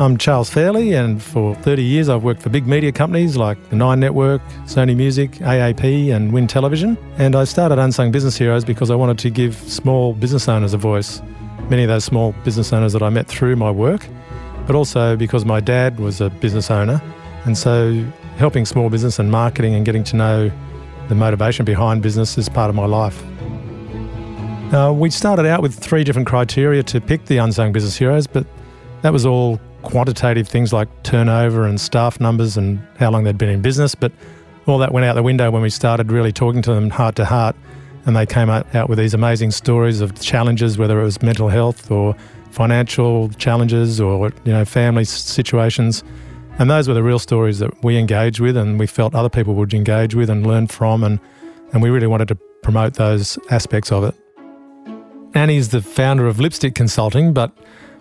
I'm Charles Fairlie, and for 30 years I've worked for big media companies like the Nine Network, Sony Music, AAP, and Win Television. And I started Unsung Business Heroes because I wanted to give small business owners a voice. Many of those small business owners that I met through my work, but also because my dad was a business owner. And so helping small business and marketing and getting to know the motivation behind business is part of my life. Uh, we started out with three different criteria to pick the unsung business heroes, but that was all quantitative things like turnover and staff numbers and how long they'd been in business, but all that went out the window when we started really talking to them heart to heart. And they came out, with these amazing stories of challenges, whether it was mental health or financial challenges or you know family situations. And those were the real stories that we engaged with and we felt other people would engage with and learn from. And, and we really wanted to promote those aspects of it. Annie's the founder of Lipstick Consulting, but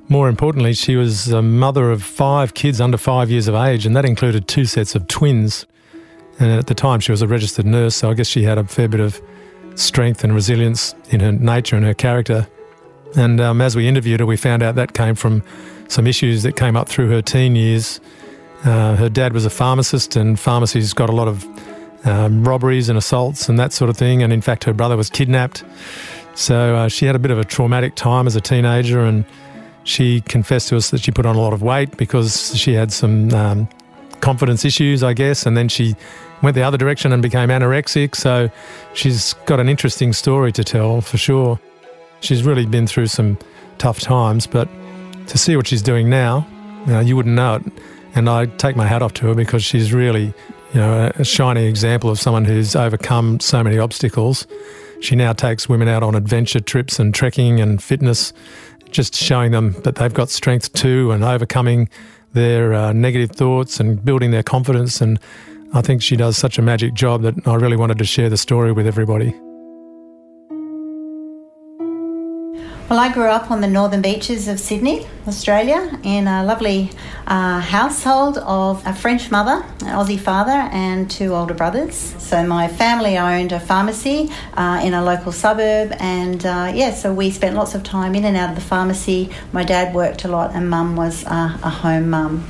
more importantly, she was a mother of five kids under five years of age, and that included two sets of twins. And at the time, she was a registered nurse, so I guess she had a fair bit of strength and resilience in her nature and her character. And um, as we interviewed her, we found out that came from some issues that came up through her teen years. Uh, her dad was a pharmacist, and pharmacies got a lot of um, robberies and assaults and that sort of thing. And in fact, her brother was kidnapped. So uh, she had a bit of a traumatic time as a teenager and she confessed to us that she put on a lot of weight because she had some um, confidence issues, I guess, and then she went the other direction and became anorexic. So she's got an interesting story to tell for sure. She's really been through some tough times, but to see what she's doing now, you, know, you wouldn't know it. And I take my hat off to her because she's really, you know, a shining example of someone who's overcome so many obstacles. She now takes women out on adventure trips and trekking and fitness just showing them that they've got strength too and overcoming their uh, negative thoughts and building their confidence. And I think she does such a magic job that I really wanted to share the story with everybody. Well, I grew up on the northern beaches of Sydney, Australia, in a lovely uh, household of a French mother, an Aussie father, and two older brothers. So my family owned a pharmacy uh, in a local suburb, and uh, yeah, so we spent lots of time in and out of the pharmacy. My dad worked a lot, and mum was uh, a home mum.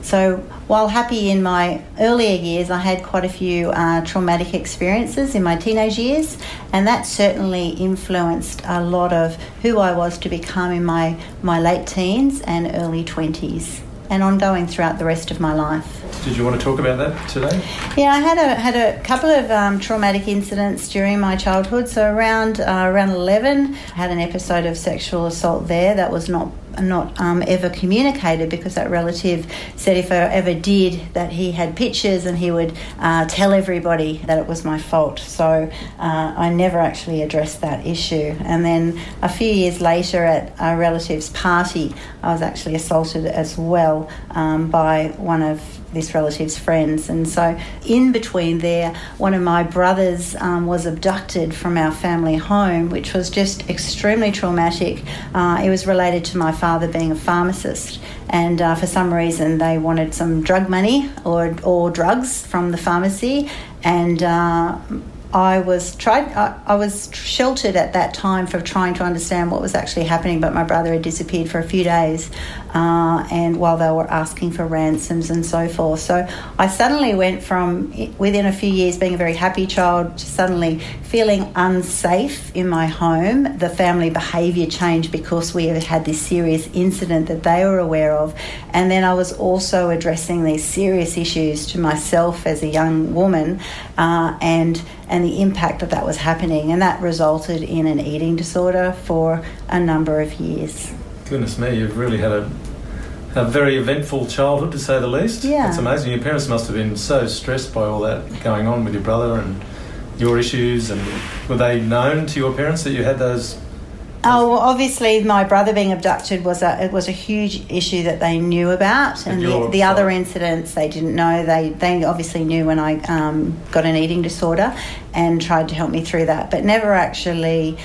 So while happy in my earlier years, I had quite a few uh, traumatic experiences in my teenage years, and that certainly influenced a lot of who I was to become in my, my late teens and early 20s and ongoing throughout the rest of my life. Did you want to talk about that today? Yeah, I had a had a couple of um, traumatic incidents during my childhood. So around uh, around eleven, I had an episode of sexual assault there that was not not um, ever communicated because that relative said if I ever did that he had pictures and he would uh, tell everybody that it was my fault. So uh, I never actually addressed that issue. And then a few years later at a relative's party, I was actually assaulted as well um, by one of this relative's friends. And so, in between there, one of my brothers um, was abducted from our family home, which was just extremely traumatic. Uh, it was related to my father being a pharmacist, and uh, for some reason, they wanted some drug money or, or drugs from the pharmacy. And uh, I was tried. I, I, was sheltered at that time for trying to understand what was actually happening, but my brother had disappeared for a few days, uh, and while they were asking for ransoms and so forth. So I suddenly went from within a few years being a very happy child to suddenly feeling unsafe in my home. The family behaviour changed because we had had this serious incident that they were aware of, and then I was also addressing these serious issues to myself as a young woman, uh, and and the impact that that was happening, and that resulted in an eating disorder for a number of years. Goodness me, you've really had a a very eventful childhood, to say the least. Yeah, it's amazing. Your parents must have been so stressed by all that going on with your brother and your issues. And were they known to your parents that you had those Oh, well, obviously, my brother being abducted was a it was a huge issue that they knew about, and, the, the other incidents they didn't know. They they obviously knew when I um, got an eating disorder, and tried to help me through that, but never actually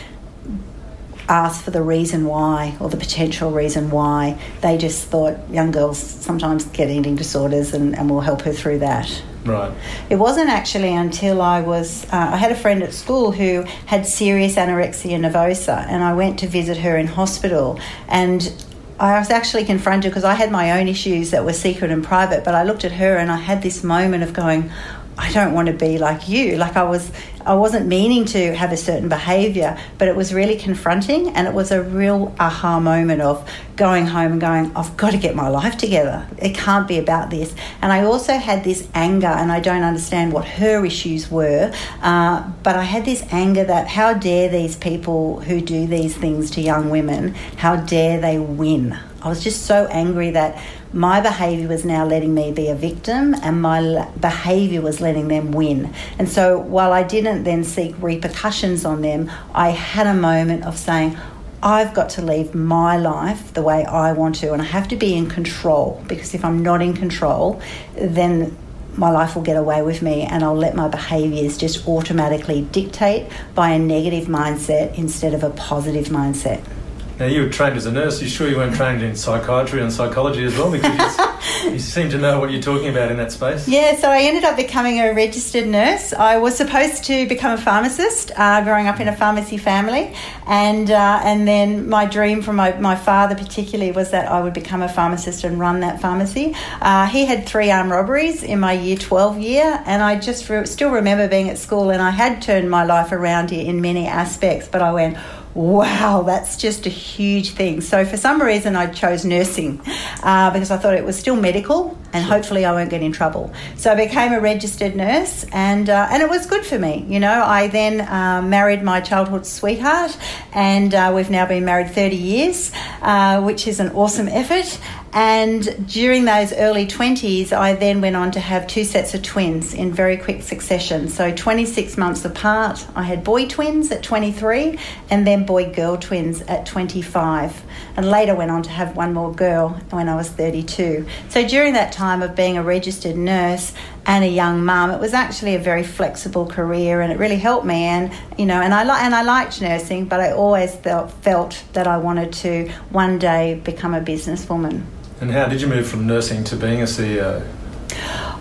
asked for the reason why or the potential reason why. They just thought young girls sometimes get eating disorders and, and we'll help her through that. Right. It wasn't actually until I was, uh, I had a friend at school who had serious anorexia nervosa, and I went to visit her in hospital. And I was actually confronted because I had my own issues that were secret and private, but I looked at her and I had this moment of going, I don't want to be like you. Like I was, I wasn't meaning to have a certain behaviour, but it was really confronting, and it was a real aha moment of going home and going, I've got to get my life together. It can't be about this. And I also had this anger, and I don't understand what her issues were, uh, but I had this anger that how dare these people who do these things to young women, how dare they win? I was just so angry that my behaviour was now letting me be a victim and my behaviour was letting them win. And so while I didn't then seek repercussions on them, I had a moment of saying, I've got to live my life the way I want to, and I have to be in control because if I'm not in control, then my life will get away with me and I'll let my behaviours just automatically dictate by a negative mindset instead of a positive mindset. Now, you were trained as a nurse. You sure you weren't trained in psychiatry and psychology as well? Because you seem to know what you're talking about in that space. Yeah, so I ended up becoming a registered nurse. I was supposed to become a pharmacist, uh, growing up in a pharmacy family, and uh, and then my dream from my, my father particularly was that I would become a pharmacist and run that pharmacy. Uh, he had three armed robberies in my year 12 year, and I just re- still remember being at school, and I had turned my life around here in many aspects, but I went wow, that's just a huge thing. So for some reason, I chose nursing uh, because I thought it was still medical and hopefully I won't get in trouble. So I became a registered nurse and uh, and it was good for me. You know, I then uh, married my childhood sweetheart and uh, we've now been married 30 years, uh, which is an awesome effort. And during those early 20s, I then went on to have two sets of twins in very quick succession. So 26 months apart, I had boy twins at 23 and then boy girl twins at 25. And later went on to have one more girl when I was 32. So during that time of being a registered nurse and a young mum, it was actually a very flexible career and it really helped me. And, you know, and I, li- and I liked nursing, but I always felt, felt that I wanted to one day become a businesswoman. And how did you move from nursing to being a CEO?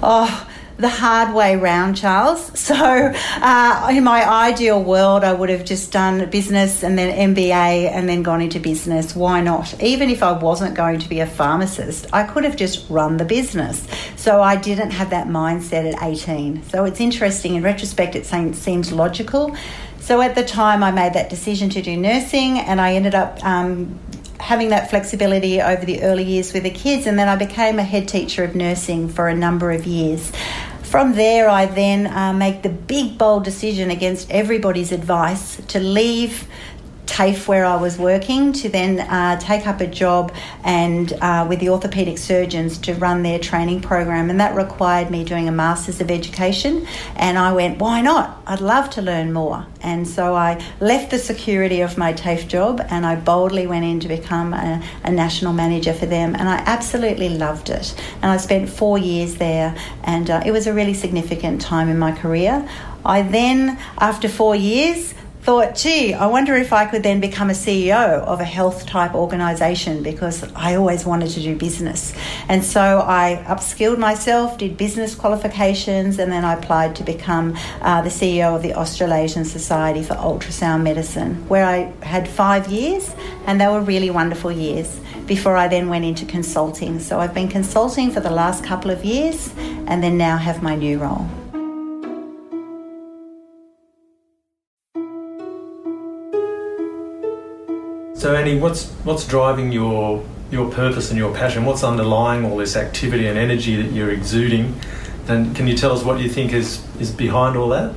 Oh, the hard way round, Charles. So, uh, in my ideal world, I would have just done business and then MBA and then gone into business. Why not? Even if I wasn't going to be a pharmacist, I could have just run the business. So, I didn't have that mindset at 18. So, it's interesting. In retrospect, it seems logical. So, at the time, I made that decision to do nursing and I ended up um, having that flexibility over the early years with the kids, and then I became a head teacher of nursing for a number of years. From there, I then uh, make the big, bold decision against everybody's advice to leave TAFE where I was working to then uh, take up a job and uh, with the orthopaedic surgeons to run their training program, and that required me doing a Masters of Education. And I went, why not? I'd love to learn more. And so I left the security of my TAFE job and I boldly went in to become a, a national manager for them, and I absolutely loved it. And I spent four years there, and uh, it was a really significant time in my career. I then, after four years, thought, gee, I wonder if I could then become a CEO of a health type organisation because I always wanted to do business. And so I upskilled myself, did business qualifications, and then I applied to become uh, the CEO of the Australasian Society for Ultrasound Medicine, where I had five years, and they were really wonderful years before I then went into consulting. So I've been consulting for the last couple of years and then now have my new role. So, Annie, what's what's driving your your purpose and your passion? What's underlying all this activity and energy that you're exuding? And can you tell us what you think is is behind all that?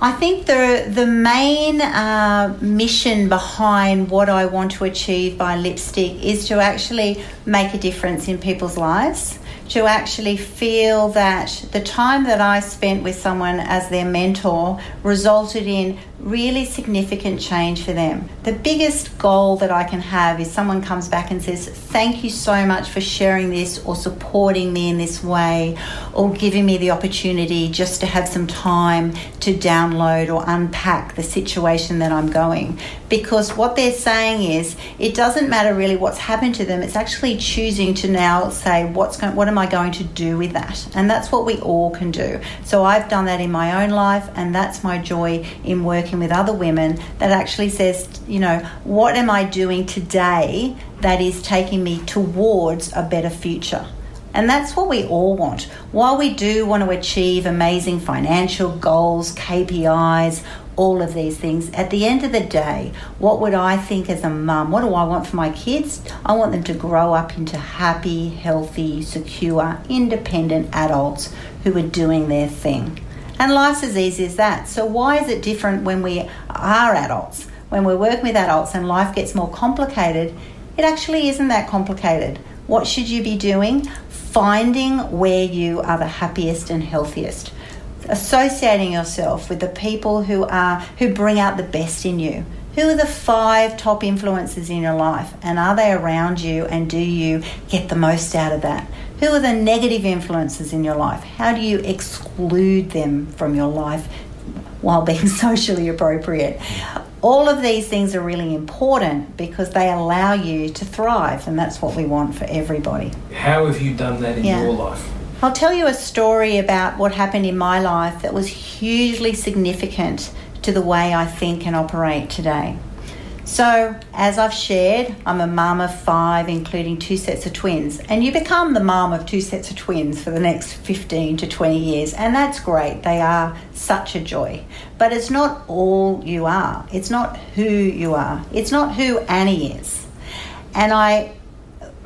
I think the the main uh, mission behind what I want to achieve by lipstick is to actually make a difference in people's lives to actually feel that the time that I spent with someone as their mentor resulted in really significant change for them. The biggest goal that I can have is someone comes back and says, Thank you so much for sharing this or supporting me in this way or giving me the opportunity just to have some time to download or unpack the situation that I'm going. Because what they're saying is, it doesn't matter really what's happened to them, it's actually choosing to now say, What's going, What am I going to do with that? And that's what we all can do. So I've done that in my own life, and that's my joy in working working with other women that actually says, you know, what am I doing today that is taking me towards a better future? And that's what we all want. While we do want to achieve amazing financial goals, KPIs, all of these things, at the end of the day, what would I think as a mum? What do I want for my kids? I want them to grow up into happy, healthy, secure, independent adults who are doing their thing. And life's as easy as that. So, why is it different when we are adults? When we're working with adults and life gets more complicated, it actually isn't that complicated. What should you be doing? Finding where you are the happiest and healthiest. Associating yourself with the people who are who bring out the best in you. Who are the five top influences in your life and are they around you and do you get the most out of that? Who are the negative influences in your life? How do you exclude them from your life while being socially appropriate? All of these things are really important because they allow you to thrive, and that's what we want for everybody. How have you done that in yeah. your life? I'll tell you a story about what happened in my life that was hugely significant to the way I think and operate today. So, as I've shared, I'm a mum of five, including two sets of twins. And you become the mum of two sets of twins for the next 15 to 20 years. And that's great. They are such a joy. But it's not all you are, it's not who you are, it's not who Annie is. And I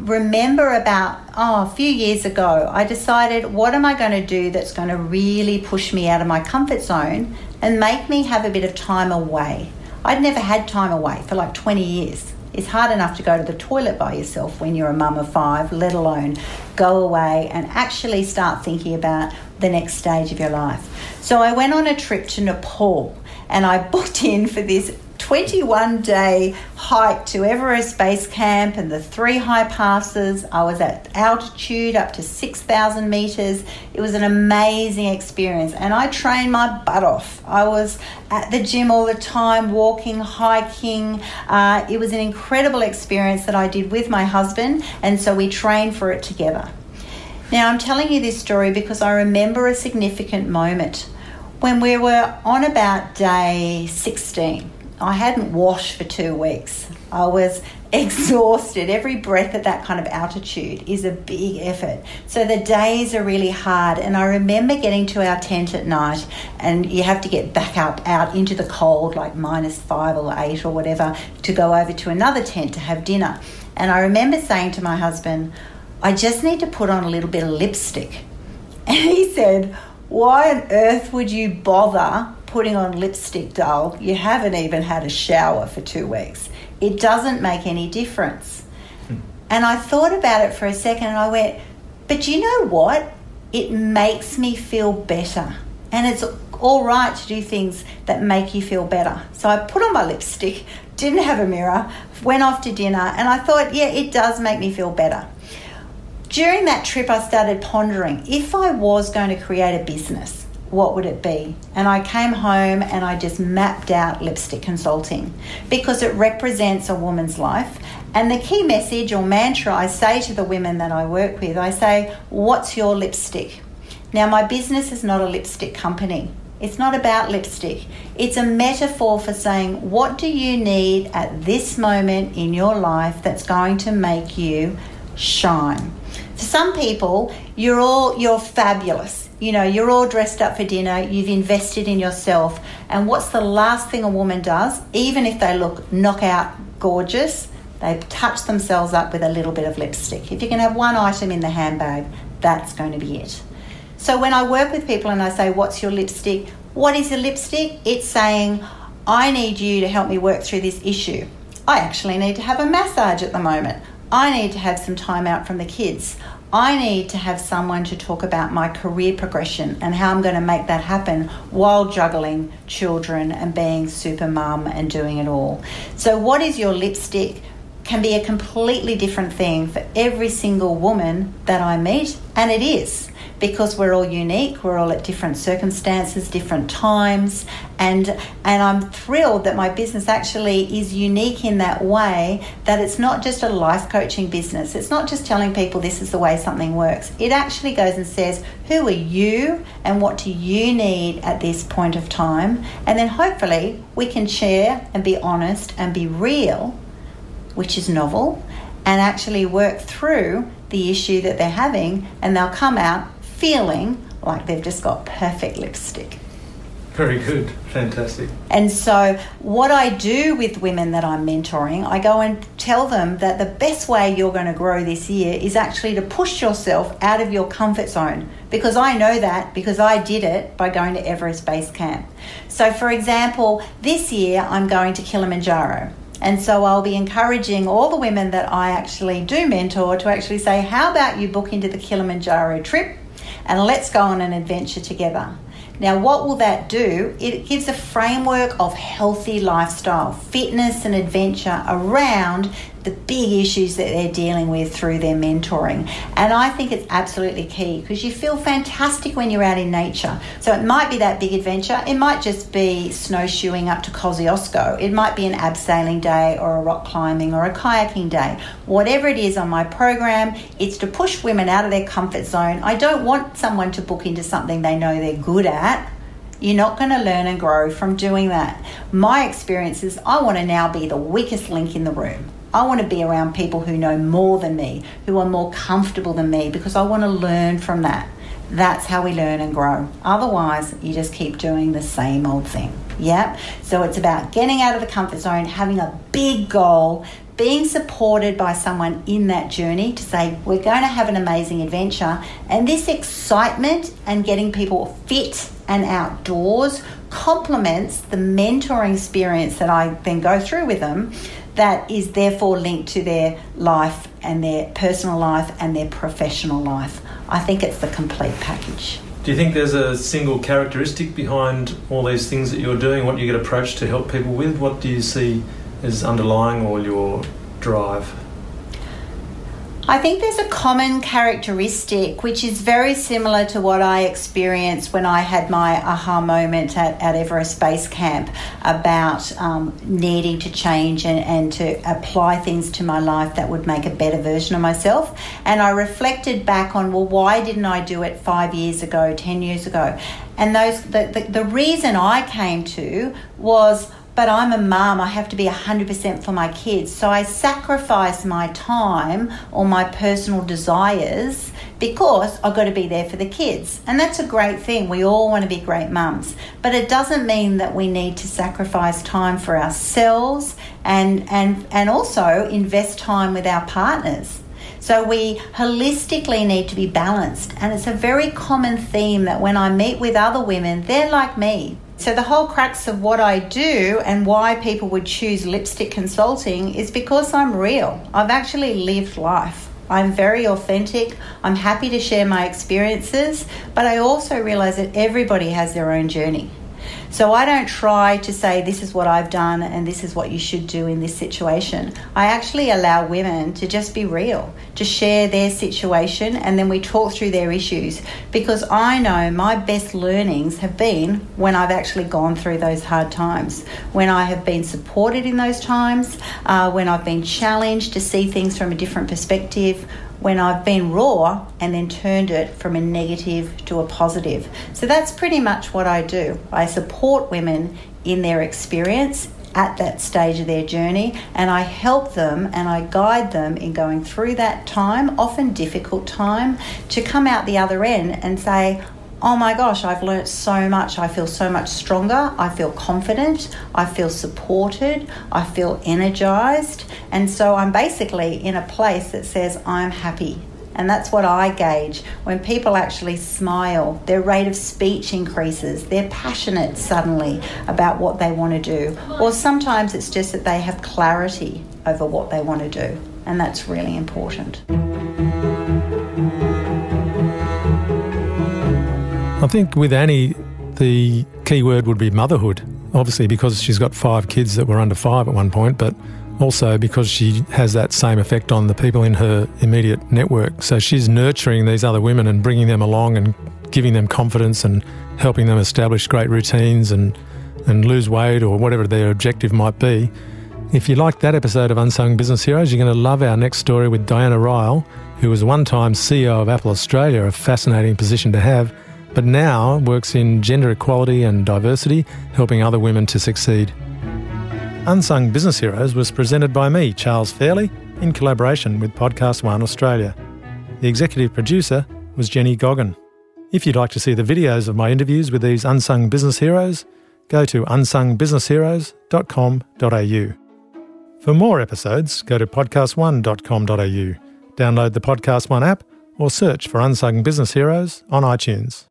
remember about oh, a few years ago, I decided what am I going to do that's going to really push me out of my comfort zone and make me have a bit of time away I'd never had time away for like 20 years. It's hard enough to go to the toilet by yourself when you're a mum of five, let alone go away and actually start thinking about the next stage of your life. So I went on a trip to Nepal and I booked in for this 21 day hike to Everest Base Camp and the three high passes. I was at altitude up to 6,000 meters. It was an amazing experience and I trained my butt off. I was at the gym all the time, walking, hiking. Uh, it was an incredible experience that I did with my husband, and so we trained for it together. Now, I'm telling you this story because I remember a significant moment when we were on about day 16 I hadn't washed for two weeks. I was exhausted. Every breath at that kind of altitude is a big effort. So the days are really hard. And I remember getting to our tent at night, and you have to get back up out into the cold, like minus five or eight or whatever, to go over to another tent to have dinner. And I remember saying to my husband, I just need to put on a little bit of lipstick. And he said, Why on earth would you bother putting on lipstick, doll, you haven't even had a shower for two weeks. It doesn't make any difference. Hmm. And I thought about it for a second and I went, but you know what? It makes me feel better. And it's all right to do things that make you feel better. So I put on my lipstick, didn't have a mirror, went off to dinner, and I thought, yeah, it does make me feel better. During that trip, I started pondering if I was going to create a business, what would it be? And I came home and I just mapped out lipstick consulting because it represents a woman's life. And the key message or mantra I say to the women that I work with, I say, What's your lipstick? Now, my business is not a lipstick company. It's not about lipstick. It's a metaphor for saying, What do you need at this moment in your life that's going to make you shine? For some people, you're all, you're fabulous you know, you're all dressed up for dinner, you've invested in yourself, and what's the last thing a woman does, even if they look knockout gorgeous? They touch themselves up with a little bit of lipstick. If you can have one item in the handbag, that's going to be it. So when I work with people and I say, What's your lipstick? What is your lipstick? It's saying, I need you to help me work through this issue. I actually need to have a massage at the moment. I need to have some time out from the kids. I need to have someone to talk about my career progression and how I'm going to make that happen while juggling children and being super mum and doing it all. So, what is your lipstick? Can be a completely different thing for every single woman that I meet, and it is because we're all unique, we're all at different circumstances, different times, and and I'm thrilled that my business actually is unique in that way that it's not just a life coaching business. It's not just telling people this is the way something works. It actually goes and says, who are you and what do you need at this point of time? And then hopefully we can share and be honest and be real, which is novel, and actually work through the issue that they're having and they'll come out feeling like they've just got perfect lipstick. Very good, fantastic. And so, what I do with women that I'm mentoring, I go and tell them that the best way you're going to grow this year is actually to push yourself out of your comfort zone. Because I know that because I did it by going to Everest Base Camp. So, for example, this year I'm going to Kilimanjaro. And so I'll be encouraging all the women that I actually do mentor to actually say, How about you book into the Kilimanjaro trip? and let's go on an adventure together. Now, what will that do? It gives a framework of healthy lifestyle, fitness, and adventure around the big issues that they're dealing with through their mentoring. And I think it's absolutely key because you feel fantastic when you're out in nature. So it might be that big adventure, it might just be snowshoeing up to Kosciuszko, it might be an abseiling day or a rock climbing or a kayaking day. Whatever it is on my program, it's to push women out of their comfort zone. I don't want someone to book into something they know they're good at. You're not going to learn and grow from doing that. My experience is I want to now be the weakest link in the room. I want to be around people who know more than me, who are more comfortable than me, because I want to learn from that. That's how we learn and grow. Otherwise, you just keep doing the same old thing. Yep. So it's about getting out of the comfort zone, having a big goal, being supported by someone in that journey to say, we're going to have an amazing adventure. And this excitement and getting people fit and outdoors complements the mentoring experience that I then go through with them that is therefore linked to their life and their personal life and their professional life. I think it's the complete package. Do you think there's a single characteristic behind all these things that you're doing, what you get approached to help people with? What do you see as underlying all your drive? I think there's a common characteristic which is very similar to what I experienced when I had my aha moment at, at Everest Base Camp about um, needing to change and, and to apply things to my life that would make a better version of myself. And I reflected back on, well, why didn't I do it five years ago, 10 years ago? And those the, the, the reason I came to was but I'm a mum, I have to be 100% for my kids. So I sacrifice my time or my personal desires because I've got to be there for the kids. And that's a great thing. We all want to be great mums. But it doesn't mean that we need to sacrifice time for ourselves and, and, and also invest time with our partners. So we holistically need to be balanced. And it's a very common theme that when I meet with other women, they're like me. So, the whole crux of what I do and why people would choose lipstick consulting is because I'm real. I've actually lived life. I'm very authentic. I'm happy to share my experiences, but I also realize that everybody has their own journey. So I don't try to say this is what I've done and this is what you should do in this situation. I actually allow women to just be real, to share their situation, and then we talk through their issues because I know my best learnings have been when I've actually gone through those hard times, when I have been supported in those times, uh, when I've been challenged to see things from a different perspective when I've been raw and then turned it from a negative to a positive. So that's pretty much what I do. I support women in their experience at that stage of their journey and I help them and I guide them in going through that time, often difficult time, to come out the other end and say, oh my gosh, I've learnt so much. I feel so much stronger. I feel confident. I feel supported. I feel energized. And so I'm basically in a place that says, I'm happy. And that's what I gauge. When people actually smile, their rate of speech increases, they're passionate suddenly about what they want to do. Or sometimes it's just that they have clarity over what they want to do. And that's really important. Think with Annie, the key word would be motherhood. Obviously, because she's got five kids that were under five at one point, but also because she has that same effect on the people in her immediate network. So she's nurturing these other women and bringing them along and giving them confidence and helping them establish great routines and, and lose weight or whatever their objective might be. If you like that episode of Unsung Business Heroes, you're going to love our next story with Diana Ryall, who was one time CEO of Apple Australia, a fascinating position to have, but now works in gender equality and diversity, helping other women to succeed. Unsung Business Heroes was presented by me, Charles Fairlie, in collaboration with Podcast One Australia. The executive producer was Jenny Goggin. If you'd like to see the videos of my interviews with these unsung business heroes, go to unsungbusinessheroes.com.au. For more episodes, go to podcastone.com.au, download the Podcast One app, or search for Unsung Business Heroes on iTunes.